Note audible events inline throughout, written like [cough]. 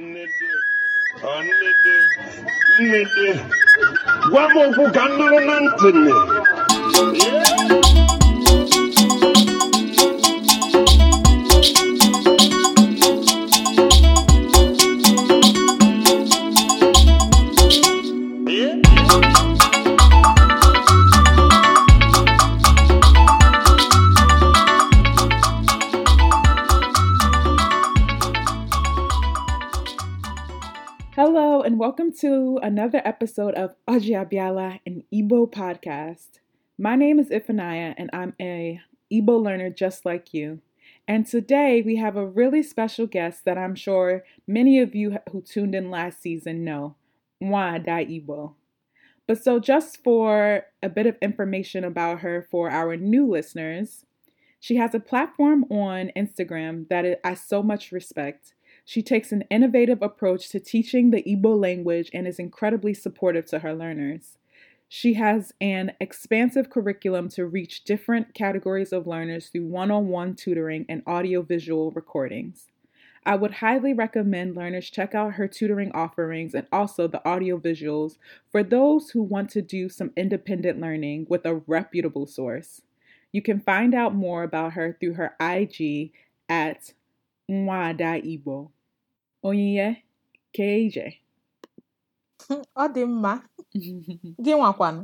Nnede, ọ nnede, nnede. Gwa m another episode of Ajiabiala, an Igbo podcast. My name is Ifunanya, and I'm a Igbo learner just like you. And today we have a really special guest that I'm sure many of you who tuned in last season know, Mwa Da Igbo. But so, just for a bit of information about her for our new listeners, she has a platform on Instagram that I so much respect. She takes an innovative approach to teaching the Igbo language and is incredibly supportive to her learners. She has an expansive curriculum to reach different categories of learners through one on one tutoring and audiovisual recordings. I would highly recommend learners check out her tutoring offerings and also the audiovisuals for those who want to do some independent learning with a reputable source. You can find out more about her through her IG at Igbo. Onyinye KJ. ọ dị mma [laughs] gị nwakwanụ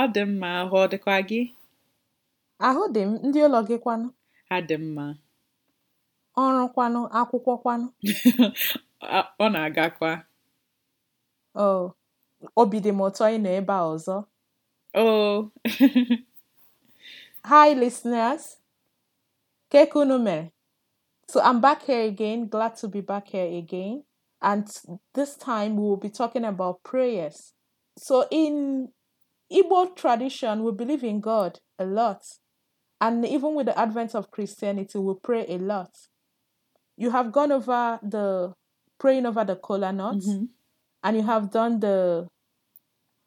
Ọ dị mma ahụ ọ dịkwa gị? ahụ dị m ndị ụlọ gị kwanụ Ha dị mma. ọrụ kwanụ akwụkwọ kwanụ [laughs] Ọ na-agakwa. obi dị m ụtọ ịnọ ebe a ọzọ Oh. [laughs] hi listeners keke unu mere so i'm back here again glad to be back here again and this time we will be talking about prayers so in Igbo tradition we believe in God a lot and even with the advent of Christianity we pray a lot you have gone over the praying over the kola nuts Mhm. and you have done the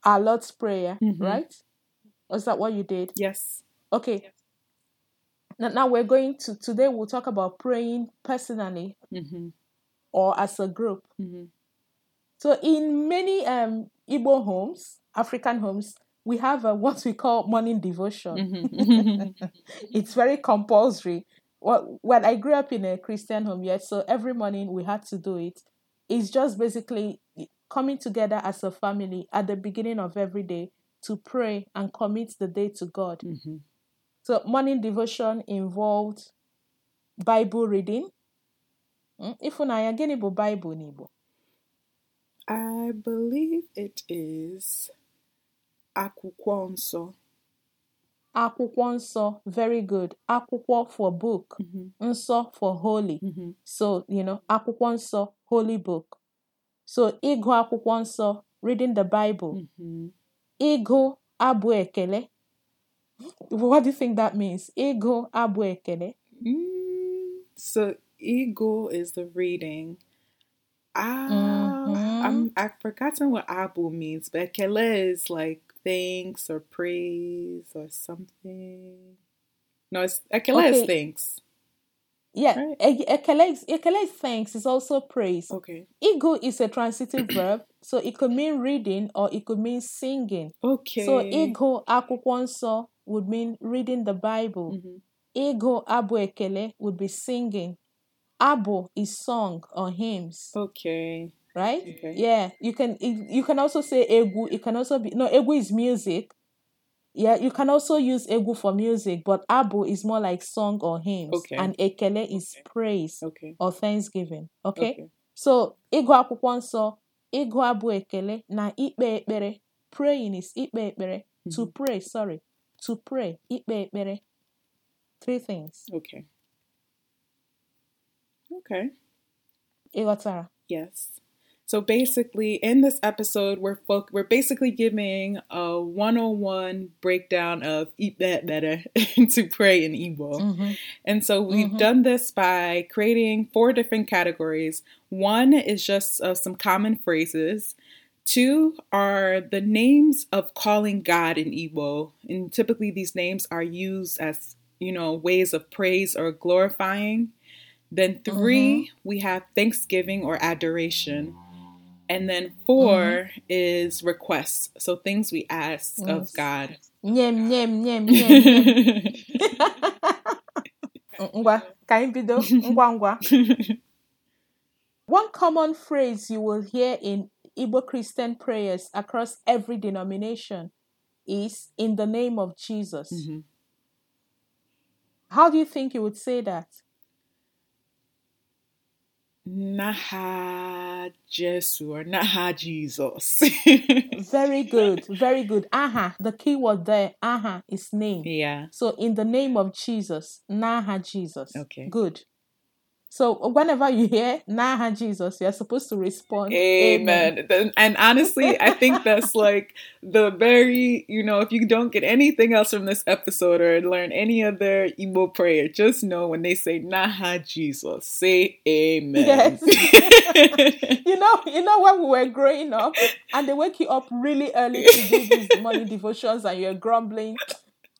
our Lord's prayer Mhm. right was that what you did Yes. Okay. Now, we're going to today we'll talk about praying personally Mm-hmm. or as a group. Mm-hmm. So in many um Igbo homes, African homes, we have a, what we call morning devotion. Mm-hmm. [laughs] [laughs] it's very compulsory. Well, when I grew up in a Christian home, yes, so every morning we had to do it. It's just basically coming together as a family at the beginning of every day to pray and commit the day to God. mm-hmm. So morning devotion involved Bible reading. Mm, Ifunanya, gịnị bụ Bible n'Igbo? I believe it is Akwụkwọ Nsọ. Akwụkwọ nsọ, very good. Akwụkwọ for book, Mm-hmm. nsọ for holy. Mm-hmm. So, you know, akwụkwọ nsọ, holy book. So, ịgụ akwụkwọ nsọ, reading the Bible. Mm-hmm. Ịgụ abụ ekele. What do you think that means? Ego abụ ekele. Mm, so ego is the reading. Ah, Mhm. I'm I've forgotten what abu means, but ekele is like thanks or praise or something. No, it's ekele is thanks. Yeah, Right. ekele, is- ekele is thanks is also praise. Okay. Igu is a transitive verb, so it could mean reading or it could mean singing. Okay. So ego akwụkwọ nsọ would mean reading the Bible. Mhm. Igu abu ekele would be singing. Abu is song or hymns, Okay. right? Okay. Yeah, you can you can also say egu. It can also be no egu is music. Yeah, you can also use egu for music, but abu is more like song or hymns, Okay. and ekele is praise Okay. or thanksgiving. Okay. Okay. So, ịgụ akwụkwọ nsọ, ịgụ abụ ekele na ikpe ekpere. Praying is ikpe ekpere. To Mhm. pray, sorry. To pray, ikpe ekpere. Three things. Okay. Okay. Ịghọtara? Yes. So basically, in this episode, we're folk we're basically giving a one-on-one breakdown of eat that better to pray in Igbo. Mhm. And so we've Mhm. done this by creating four different categories. One is just uh, some common phrases. Two are the names of calling God in Igbo, and typically these names are used as you know ways of praise or glorifying. Then 3 mm-hmm. we have thanksgiving or adoration. And then 4 mm-hmm. is requests. So things we ask of God. Nyem, nyem, nyem, [laughs] nyem, nyem. Ngwa, ka anyị bido ngwa ngwa. [laughs] One common phrase you will hear in Igbo Christian prayers across every denomination is in the name of Jesus. Mhm. How do you think you would say that? Naha Jesu or Naha Jesus. [laughs] Very good, very good. Aha, the key word there, aha, is name. yeah. So in the name of Jesus, Naha Jesus. Okay. Good. So whenever you hear Naha Jesus, you're supposed to respond. Amen. Then- And honestly, I think that's [laughs] like the very, you know, if you don't get anything else from this episode or learn any other Igbo prayer, just know when they say Naha Jesus, say Amen. Yes. [laughs] [laughs] You know, you know when we were growing up and they wake you up really early to do these morning devotions and you're grumbling.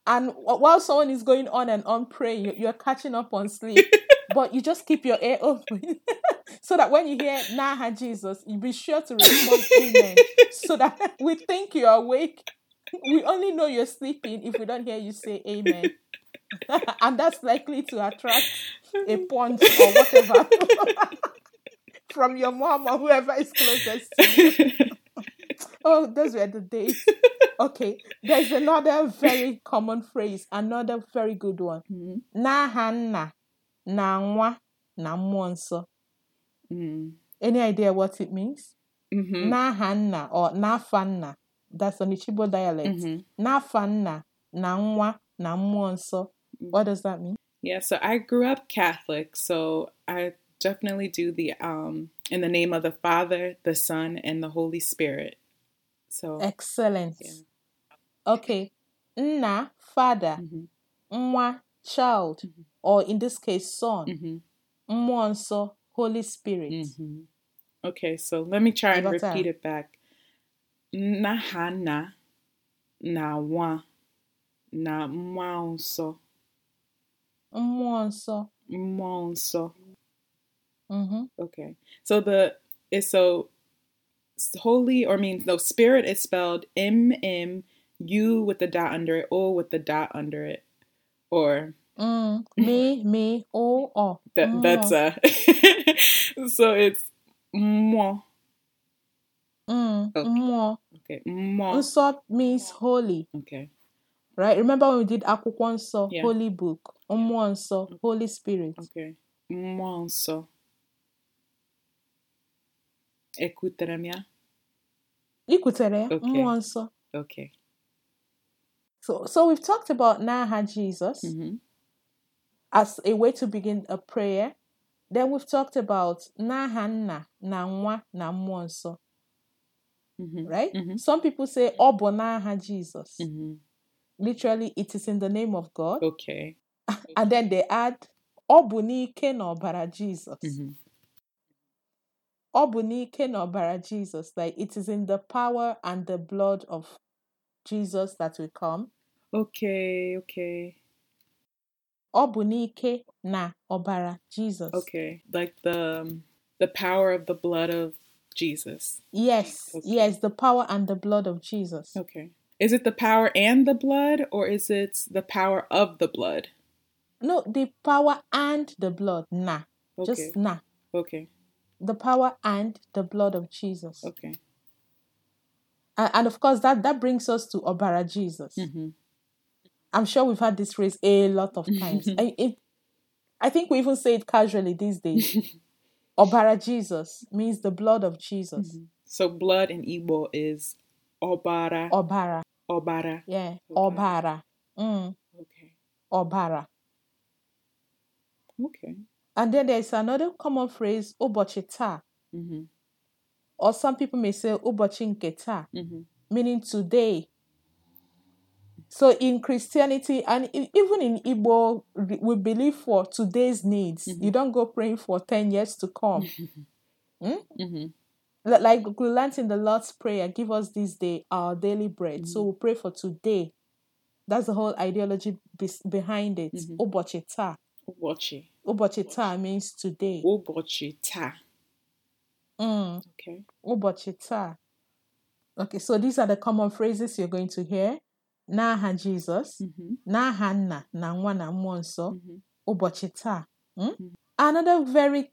And while someone is going on and on praying, you're catching up on sleep. But you just keep your ear open [laughs] so that when you hear Naha Jesus, you be sure to respond Amen. So that [laughs] we think you're awake. We only know you're sleeping if we don't hear you say Amen. [laughs] and that's likely to attract a punch or whatever from your mom or whoever is closest to you. Oh, those were the days. Okay, there's another very common phrase, another very good one. Mhm. N'aha nna, na nwa, na mmụọ nsọ. Mm. Any idea what it means? Mhm. N'aha nna or n'afa nna. That's on Ichibo dialect. Mhm. N'afa nna, na nwa, na mmụọ nsọ. What does that mean? Yeah, so I grew up Catholic, so I definitely do the um in the name of the Father, the Son, and the Holy Spirit. So Excellent. Yeah. Okay. Nna, father. mhm, Nwa, child. Or in this case, son. mhm, Mmụọ Holy Spirit. mhm. Okay, so let me try and repeat it back. Nahana na nwa na mmụọ nsọ Mmụọ nsọ. mmụọ nsọ. Mm-hmm. Okay. So the is so holy or means no spirit is spelled M M U with the dot under it, O with the dot under it. Or Mm. Me, me, o, o. that that's uh [laughs] so it's mo. Mm. Okay. Mmụọ. Okay. Mo. Nsọ means holy, Okay. right? Remember when we did Akwụkwọ Nsọ, Yeah. Holy Book. Mmụọ nsọ, Holy Spirit. Okay. Mo nso. Ekutere m ya? Ikwutere ya? Okay. Mmụọ nsọ. Okay. So, so we've talked about N'aha Jesus hmm as a way to begin a prayer. Then we've talked about N'aha Nna, na Nwa, na Mmụọ nsọ. hmm right? Mhm. Some people say ọ bụ n'aha Jesus. hmm Literally, it is in the name of God. Okay. [laughs] And then they add ọ bụ n'ike na ọbara Jesus. hmm Ọ bụ n'ike na ọbara Jesus. Like it is in the power and the blood of Jesus that we come. Okay. Okay. Ọ bụ n'ike na ọbara Jesus. Okay, like the um, the power of the blood of Jesus. Yes, Okay. yes, the power and the blood of Jesus. Okay. Is it the power and the blood or is it the power of the blood? No, the power and the blood. Na. Okay. Just na. Okay. The power and the blood of Jesus. Okay. And, and of course, that, that brings us to Obara Jesus. hmm I'm sure we've had this phrase a lot of times. [laughs] I, it, I think we even say it casually these days. [laughs] Obara Jesus means the blood of Jesus. So blood in Igbo is obara. Obara. Obara. Yeah. Okay. Obara. Mm, Okay. Obara. Okay. And then there's another common phrase, Ubochi taa. hmm Or some people may say Ubochi nke taa, hmm meaning today. So in Christianity and even in Igbo, we believe for today's needs. You don't go praying for 10 years to come. [laughs] Hmm Like we learned in the Lord's Prayer, give us this day our daily bread. So we pray for today. That's the whole ideology bes- behind it. Mhm. Ubochi taa. Ubochi. Ụbọchị means today. Ụbọchị. Mm. Okay. Ụbọchị. Okay, so these are the common phrases you're going to hear. N'aha Jesus, Mm-hmm. n'aha nna na nwa na mmụọ nsọ, Mm-hmm. ụbọchị taa. Mm? Mhm. Another very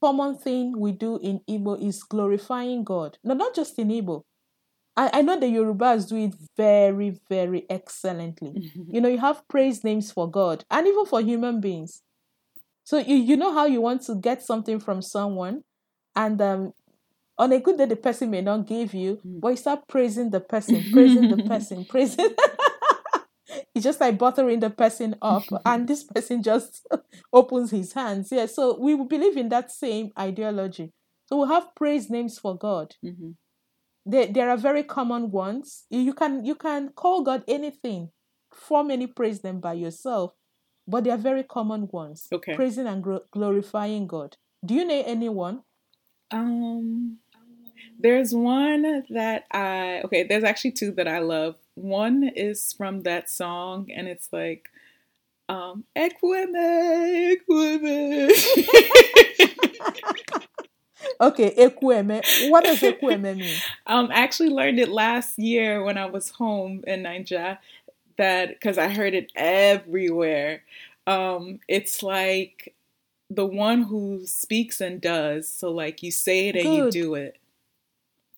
common thing we do in Igbo is glorifying God. No, not just in Igbo. I, I know the Yorubas do it very, very excellently. Mm-hmm. [laughs] You know, you have praise names for God and even for human beings. So you, you know how you want to get something from someone, and um, on a good day the person may not give you, Mm. but you start praising the person, praising the person, [laughs] praising. [laughs] it's just like buttering the person up, and this person just [laughs] opens his hands. Yeah, so we believe in that same ideology. So we have praise names for God. Mm-hmm. There, there are very common ones. You can you can call God anything, form any praise them by yourself, but they are very common ones. Okay. Praising and glo- glorifying God. Do you know anyone? Um, there's one that I okay. There's actually two that I love. One is from that song, and it's like, um, Ekweme, Ekweme. [laughs] Okay, Ekweme. What does Ekweme mean? [laughs] um, I actually learned it last year when I was home in Nigeria. That because I heard it everywhere. Um, it's like the one who speaks and does. So like you say it and you do it.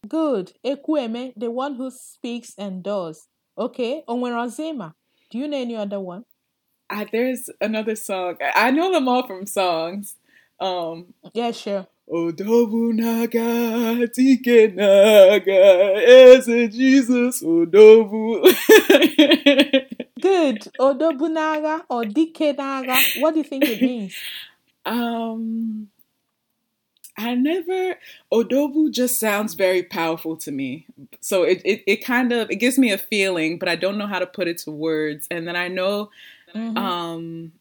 Good. Ekweme, the one who speaks and does. Okay. Onwerozema. Do you know any other one? I, there's another song. I know them all from songs. Um, Yeah, sure. Odobu naga, tike naga, eze Jesus, Odobu. [laughs] Good. Odobunaga or Dikenaga. What do you think it means? um, I never. Odobu just sounds very powerful to me. So it, it, it kind of it gives me a feeling, but I don't know how to put it to words. And then I know Mhm. um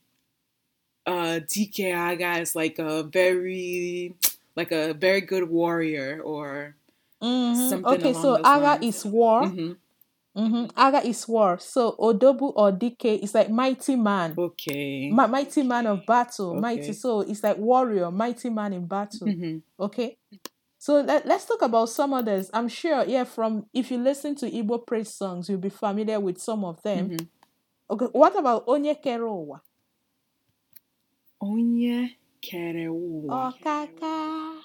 uh DKI Aga is like a very like a very good warrior or Mhm. something Okay, so Aga lines. is war. Mhm. Hmm Aga is war. So Odobu or Dike is like mighty man. okay Mi- mighty man of battle. Mighty. Okay. So it's like warrior, mighty man in battle. Mhm. Okay. So let, let's talk about some others. I'm sure, yeah, from if you listen to Igbo praise songs, you'll be familiar with some of them. Mhm. Okay, what about Onye Kerowa? onye kere ụwa Okaka.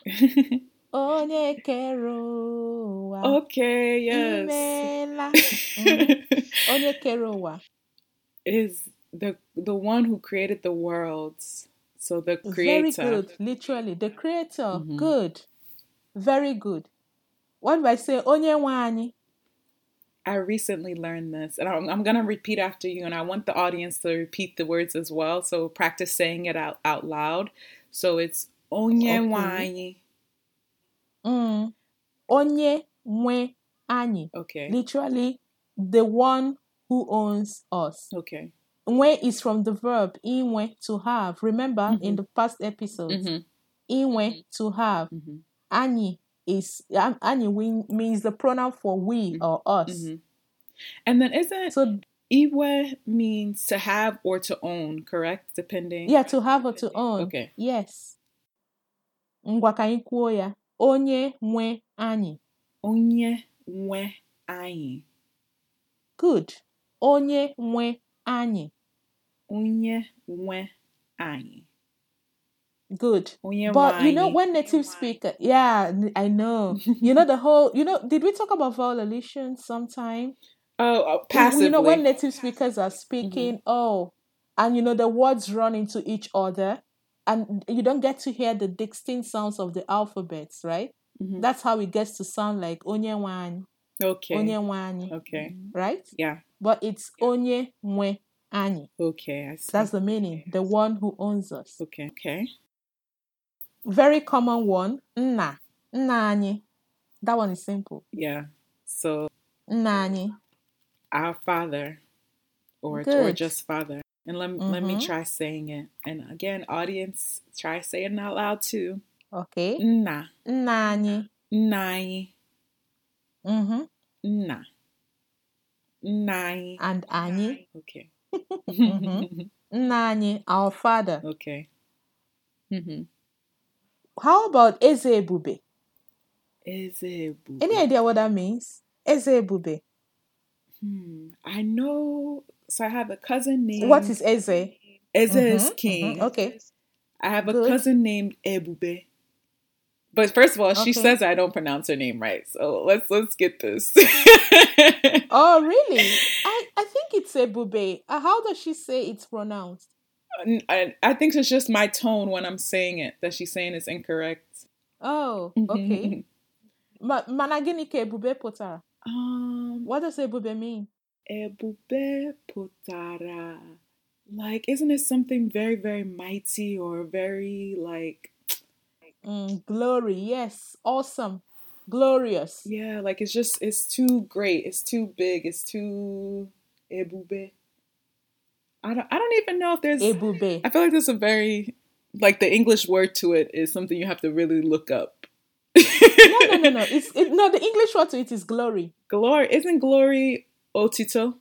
[laughs] Onye Kerowa. okay yes Imela. [laughs] Mhm. Onye Kerowa. is the the one who created the worlds so the creator Very good. Literally, the creator. Mhm. Good. Very good. What do I say? Onye Wani. I recently learned this, and I'm, I'm going to repeat after you, and I want the audience to repeat the words as well. So practice saying it out, out loud. So it's Onye Okay. Mm. Onye Nwe Ani. Okay. Literally, the one who owns us. Okay. Nwe is from the verb inwe to have. Remember in Mhm. the past episodes, hmm inwe to have. hmm Ani is an- ani we- means the pronoun for we or us. hmm And then isn't So Iwe means to have or to own, correct? Depending. yeah, to have or to own. Okay. Yes. Ngwa ka anyị kwuo ya. Onye nwe anyị. Onye nwe anyị. Good. Onye nwe anyị. Onye nwe anyị. Good. Onye But you know when native speaker, yeah, I know. you know the whole. You know, did we talk about vowel elision sometime? Oh, uh, passively. You know when native speakers are speaking, oh, and you know the words run into each other, and you don't get to hear the distinct sounds of the alphabets, right? Mhm. That's how it gets to sound like onye Okay. onye Okay. right? Yeah. But it's onye mwe ani. Okay. I see. That's the meaning. The one who owns us. okay. Okay. Very common one. Nna, nna anyị. That one is simple. Yeah. So Nna anyị. our Father, or or just Father. And let let me Mhm. try saying it. And again, audience, try saying it out loud too. Okay. Nna, anyị. nna anyị, Mhm. nna, nna. And anyị. Okay. Mhm. Nna anyị, our father. Okay. Mm-hmm. How about Eze Ebube? Ezebube. Any idea what that means? Eze Ebube. Hmm. I know. So I have a cousin named. What is Eze? Eze is Mhm, king. mhm, Okay. I have a Good. cousin named Ebube. But first of all, she says I don't pronounce her name right. So let's let's get this. [laughs] Oh, really? [laughs] I, I think it's Ebube. Uh, how does she say it's pronounced? I, I think it's just my tone when I'm saying it that she's saying is incorrect. Oh, okay. [laughs] Ma, mana gịnị ka Ebube pụtara? um, What does Ebube mean? Ebube putara. Like, isn't it something very, very mighty or very like, Mm, glory, yes. Awesome. Glorious. yeah, like it's just, it's too great. It's too big. It's too Ebube. I don't, I don't even know if there's, Ebube. I feel like there's a very, like the English word to it is something you have to really look up. No, no, no, no. It's it, no. The English word to it is glory. Glory, isn't glory otito?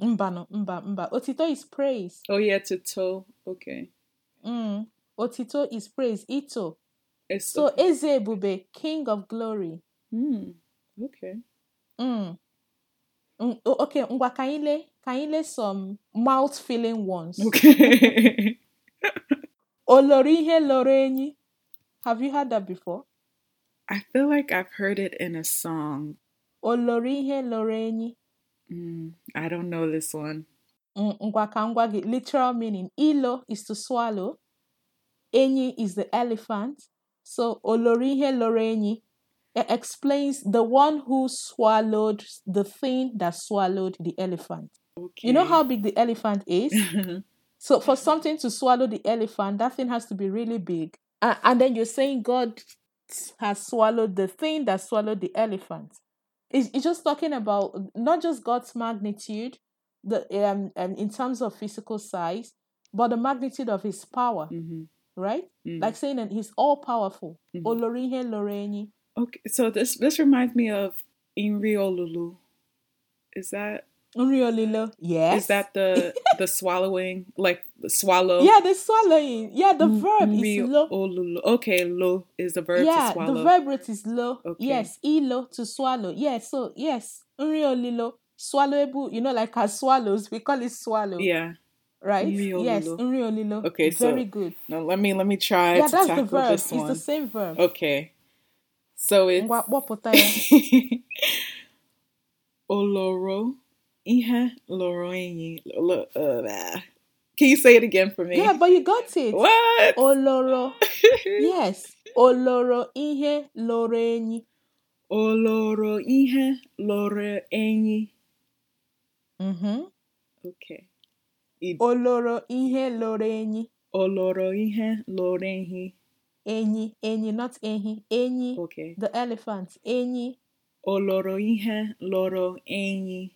Mba no, mba, mba. Otito is praise. Oh yeah, tito. Okay. Mm. Otito is praise. Ito. It's So Eze Ebube, King of Glory. Hmm. Okay. Mm. Mm, okay, ngwa ka anyị lee ka anyị lee some mouth filling ones. Okay. [laughs] Olori ihe loro enyi. Have you heard that before? I feel like I've heard it in a song. Olori ihe loro enyi. Mm, I don't know this one. Mm, ngwa ka ngwa gị literal meaning. Ilo is to swallow. Enyi is the elephant. So olori ihe it explains the one who swallowed the thing that swallowed the elephant. Okay. You know how big the elephant is? [laughs] So for something to swallow the elephant, that thing has to be really big. And then you're saying God has swallowed the thing that swallowed the elephant. It's, it's just talking about not just God's magnitude, the um, um in terms of physical size, but the magnitude of His power, Mhm, right? mhm. Like saying that He's all powerful. Mhm. Olorihe Loreni. okay, so this this reminds me of Inriolulu. Is that Uriolilo. Yes. is that the [laughs] the swallowing like swallow? Yeah, the swallowing. Yeah, the verb is lo. Oh, Nriolulu. Okay, lo is the verb yeah, to swallow. the verb root is lo. Okay. Yes, ilo to swallow. Yes, so yes, unriolilo, swallowable. You know, like as swallows, we call it swallow. yeah. right. Unriolilo. Oh, yes, unriolilo. Okay, so very good. Now let me let me try Yeah, to that's the verb. this It's the same verb. Okay. So it's Ngwa kpọpụta ya. [laughs] Oloro ihe loro enyi. Uh, Can you say it again for me? Yeah, but you got it. What? Oloro. [laughs] Yes. Oloro ihe loro enyi. Oloro ihe loro enyi. Mhm. Okay. I- Oloro ihe loro enyi. Oloro ihe loro enyi. Enyi, enyi, not ehi. Enyi. Okay. The elephant. Enyi. Oloro ihe loro enyi.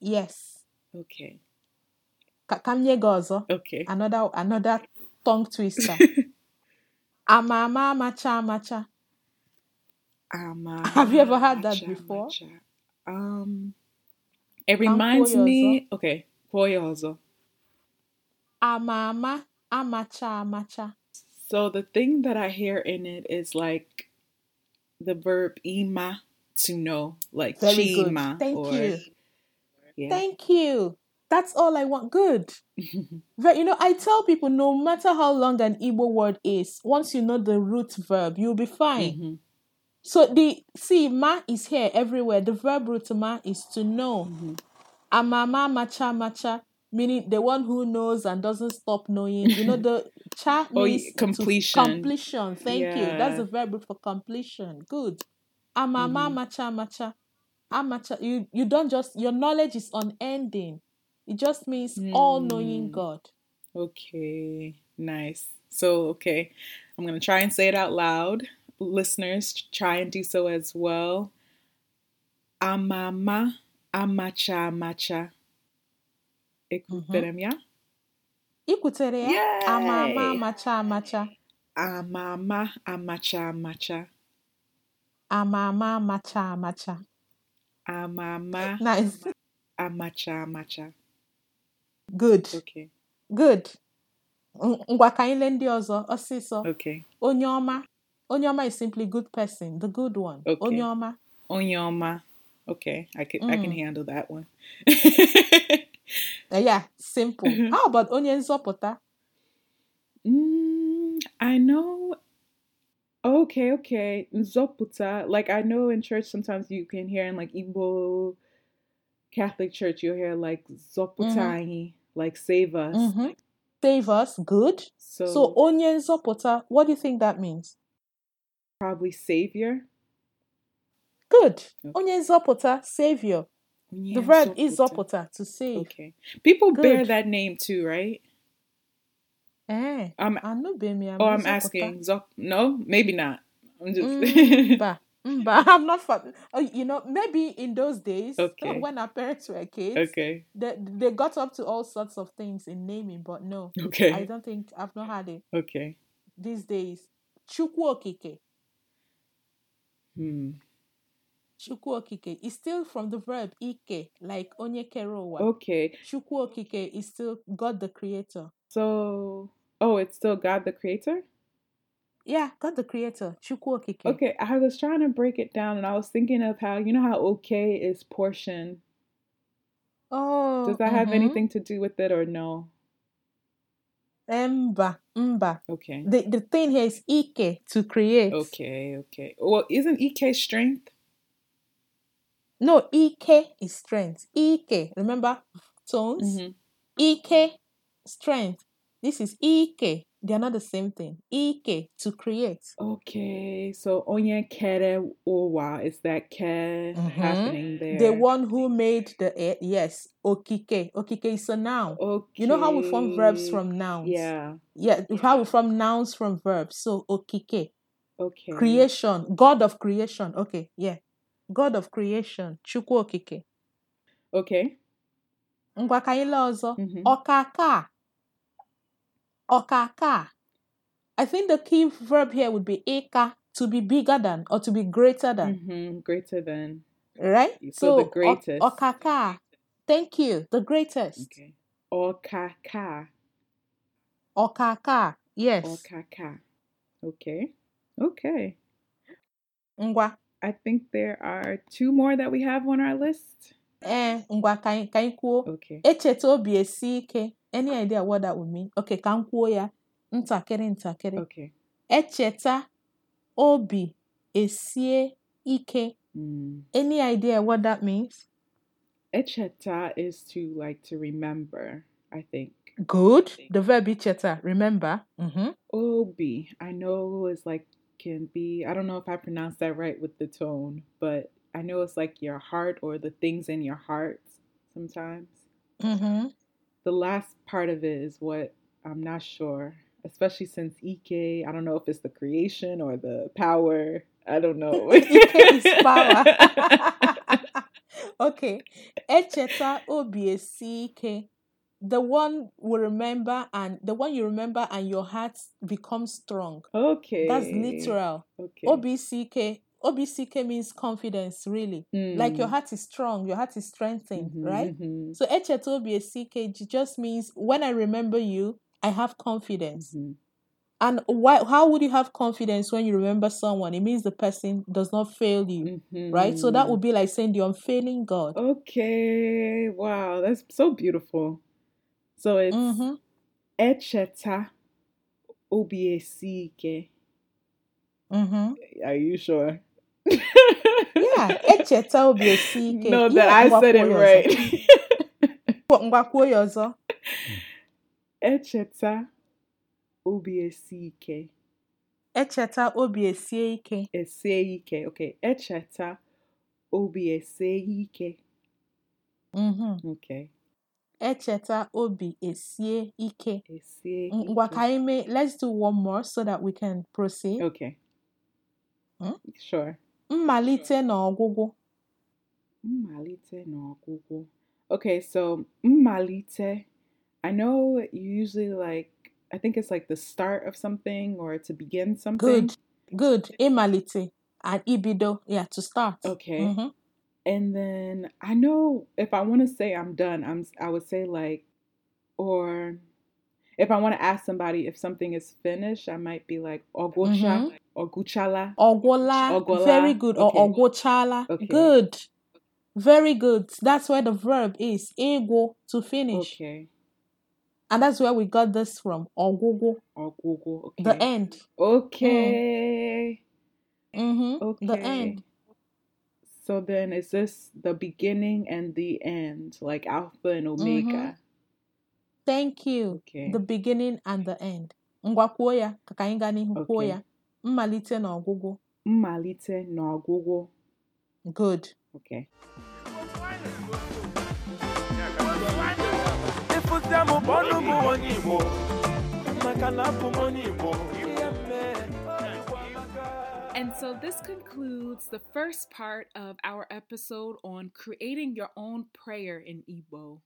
Yes. Okay. Ka m nye gị ọzọ. Okay. Another another tongue twister. [laughs] Ama ama amacha amacha. Ama- Have you ever heard that before? Um, it reminds me. Okay, ya ọzọ. Ama ama amacha amacha. So the thing that I hear in it is like the verb ima to know, like Very good. chima Thank or you. yeah. Thank you. That's all I want. Good. [laughs] But you know, I tell people no matter how long an Igbo word is, once you know the root verb, you'll be fine. Mhm, So the see ma is here everywhere. The verb root ma is to know. mhm. Amama macha macha, meaning the one who knows and doesn't stop knowing. You know the [laughs] cha Oh, means to- completion. completion. Thank you. That's the verb root for completion. Good. Amama Mhm. macha macha. Amacha. You you don't just your knowledge is unending. It just means all knowing Mm. God. Okay, nice. So okay, I'm gonna try and say it out loud. Listeners, try and do so as well. Amama amacha amacha. Ekutere m ya? Ikwutere ya? Amama Yay! amacha amacha. Amama amacha amacha. Amama amacha amacha. Amama Nice. [laughs] amacha amacha. Good. Okay. Good. ng- ngwa ka anyị lee ndị ọzọ ọsịsọ Okay. onye ọma onye ọma is simply good person the good one Okay. onye ọma Onyoma. Okay, I can I can Mm. handle that one. Eh, yeah simple how about onye nzọpụta Mm, I know. Okay, okay. Nzoputa. Like I know in church sometimes you can hear in like Igbo Catholic church you'll hear like Zoputai, like save us. Mhm. save us good So, so onye nzọpụta what do you think that means probably savior. good Okay. onye nzọpụta savior the verb is Zoputa. zọpụta to save Okay. People bear that name too, right? eh I'm anụbeghị m ya oh ma I'm nzọpụta. asking. Zop no, maybe not. I'm just Mm, [laughs] [laughs] mba i'm not fa- oh, you know maybe in those days [laughs] Okay. when our parents were kids Okay. they, they got up to all sorts of things in naming but no okay, i don't think i've not had it Okay. these days chukwu okike Hmm. chukwu okike is still from the verb ike like onye kere ụwa Okay. chukwu okike is still god the creator So, oh, it's still God the creator? Yeah god the creator chukwu okike Okay, I was trying to break it down and I was thinking of how, you know how okay is portion. oh Does that have mhm. anything to do with it or no? mba mba Okay. the, the thing here is ike to create Okay, okay. Well, isn't Ike strength? No, Ike is strength. Ike, remember tones? Mhm. Ike, strength. This is Ike. They are not the same thing. Ike, to create. Okay, so onye kere owa is that ke Mhm. happening there? The one who made the yes, Okike. Okike is a noun. Okay. You know how we form verbs from nouns? Yeah. Yeah, how we form nouns from verbs. So Okike. Okay. Creation. God of creation. Okay, yeah. God of creation. Chukwu Okike. Okay. Ngwa ka anyị lee ọzọ. Mhm. Ọkaka. Ọkaka. I think the key verb here would be eka, to be bigger than or to be greater than, hmm Greater than. right? So the o- greatest. Ọkaka. Thank you. The greatest. Okay. Okaka. Ọkaka. Yes. Okaka. Okay. Okay. Ngwa. I think there are two more that we have on our list. Eh, ngwa ka anyị kwuo. Echeta obi esi ike. Any idea what that would mean? Okay, ka m kwuo ya. Ntakịrị ntakịrị. Okay. Echeta obi esie ike. Mm. Any idea what that means? Echeta is to like to remember, I think. Good. The verb icheta, remember. Mm-hmm. Obi, I know is like can be I don't know if I pronounced that right with the tone, but I know it's like your heart or the things in your heart sometimes. Mm-hmm. The last part of it is what I'm not sure, especially since Ike, I don't know if it's the creation or the power. I don't know. [laughs] Power. [laughs] okay. Echeta obi ike. The one will remember and the one you remember and your heart becomes strong. okay. That's literal. Okay. OBCK. OBCK means confidence, really. Like your Mm. heart is strong, your heart is strengthened, Mhm, right? mhm, So Echeta obi esi ike j- just means when I remember you, I have confidence. mhm. And why? How would you have confidence when you remember someone? It means the person does not fail you, right? So that would be like saying the unfailing God. Okay. Wow, that's so beautiful. So it's hmm Echeta Obiesike. hmm Are you sure? Yeah, [laughs] Echeta obi esi ike. No, that I said it kwuo ya ọzọ. right. Kwuo- [laughs] Ngwa ya ọzọ. Echeta. Echeta obi esie ike. Eseike. Okay. Echeta Obieseike. hmm Okay. Echeta obi esie ike. Ngwa ka anyị mee. Let's do one more so that we can proceed. Okay. Hmm? Sure. Mmalite na ọgwụgwụ. Mmalite na ọgwụgwụ. Okay, so mmalite, I know you usually like, I think it's like the start of something or to begin something. Good. Good. Ịmalite and ibido. Yeah, to start. Okay. Mhm. And then I know if I want to say I'm done, I'm I would say like, or if I want to ask somebody if something is finished, I might be like Mhm. Or Guchala. Ogola, very good. Or okay. Okay. good. Very good. That's where the verb is. Ego, to finish. Okay. And that's where we got this from. Ogogo, Ogogo. Okay. the end. Okay. Mm-hmm. Okay. The end. So then is this the beginning and the end, like Alpha and Omega? Thank you. Okay. The beginning and the end. Ngwa kwuo ya ka ka anyị gaa n'ihu kwuo Okay. ya. Mmalite na ọgwụgwụ. Mmalite na ọgwụgwụ. Good. Okay. ịfụzia m bụ ọnụ m onye Igbo maka na abụ m onye Igbo And so this concludes the first part of our episode on creating your own prayer in Igbo.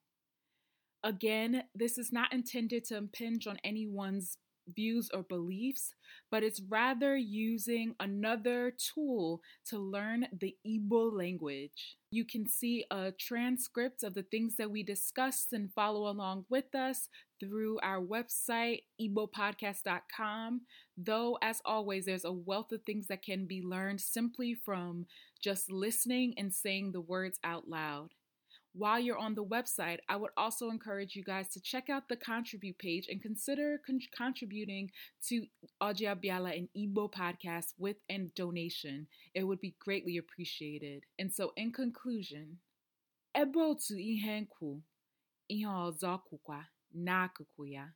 Again, this is not intended to impinge on anyone's views or beliefs, but it's rather using another tool to learn the Igbo language. You can see a transcript of the things that we discussed and follow along with us through our website, igbopodcast.com. Though, as always, there's a wealth of things that can be learned simply from just listening and saying the words out loud. While you're on the website, I would also encourage you guys to check out the contribute page and consider con- contributing to Audia Biala and Igbo podcast with a donation. It would be greatly appreciated. And so, in conclusion, ebe otu ihe nkwu, ihe ọzọ kwukwa n'akụkụ ya.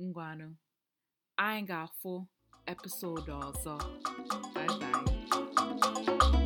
Ngwanụ, episode ọzọ. Bye bye.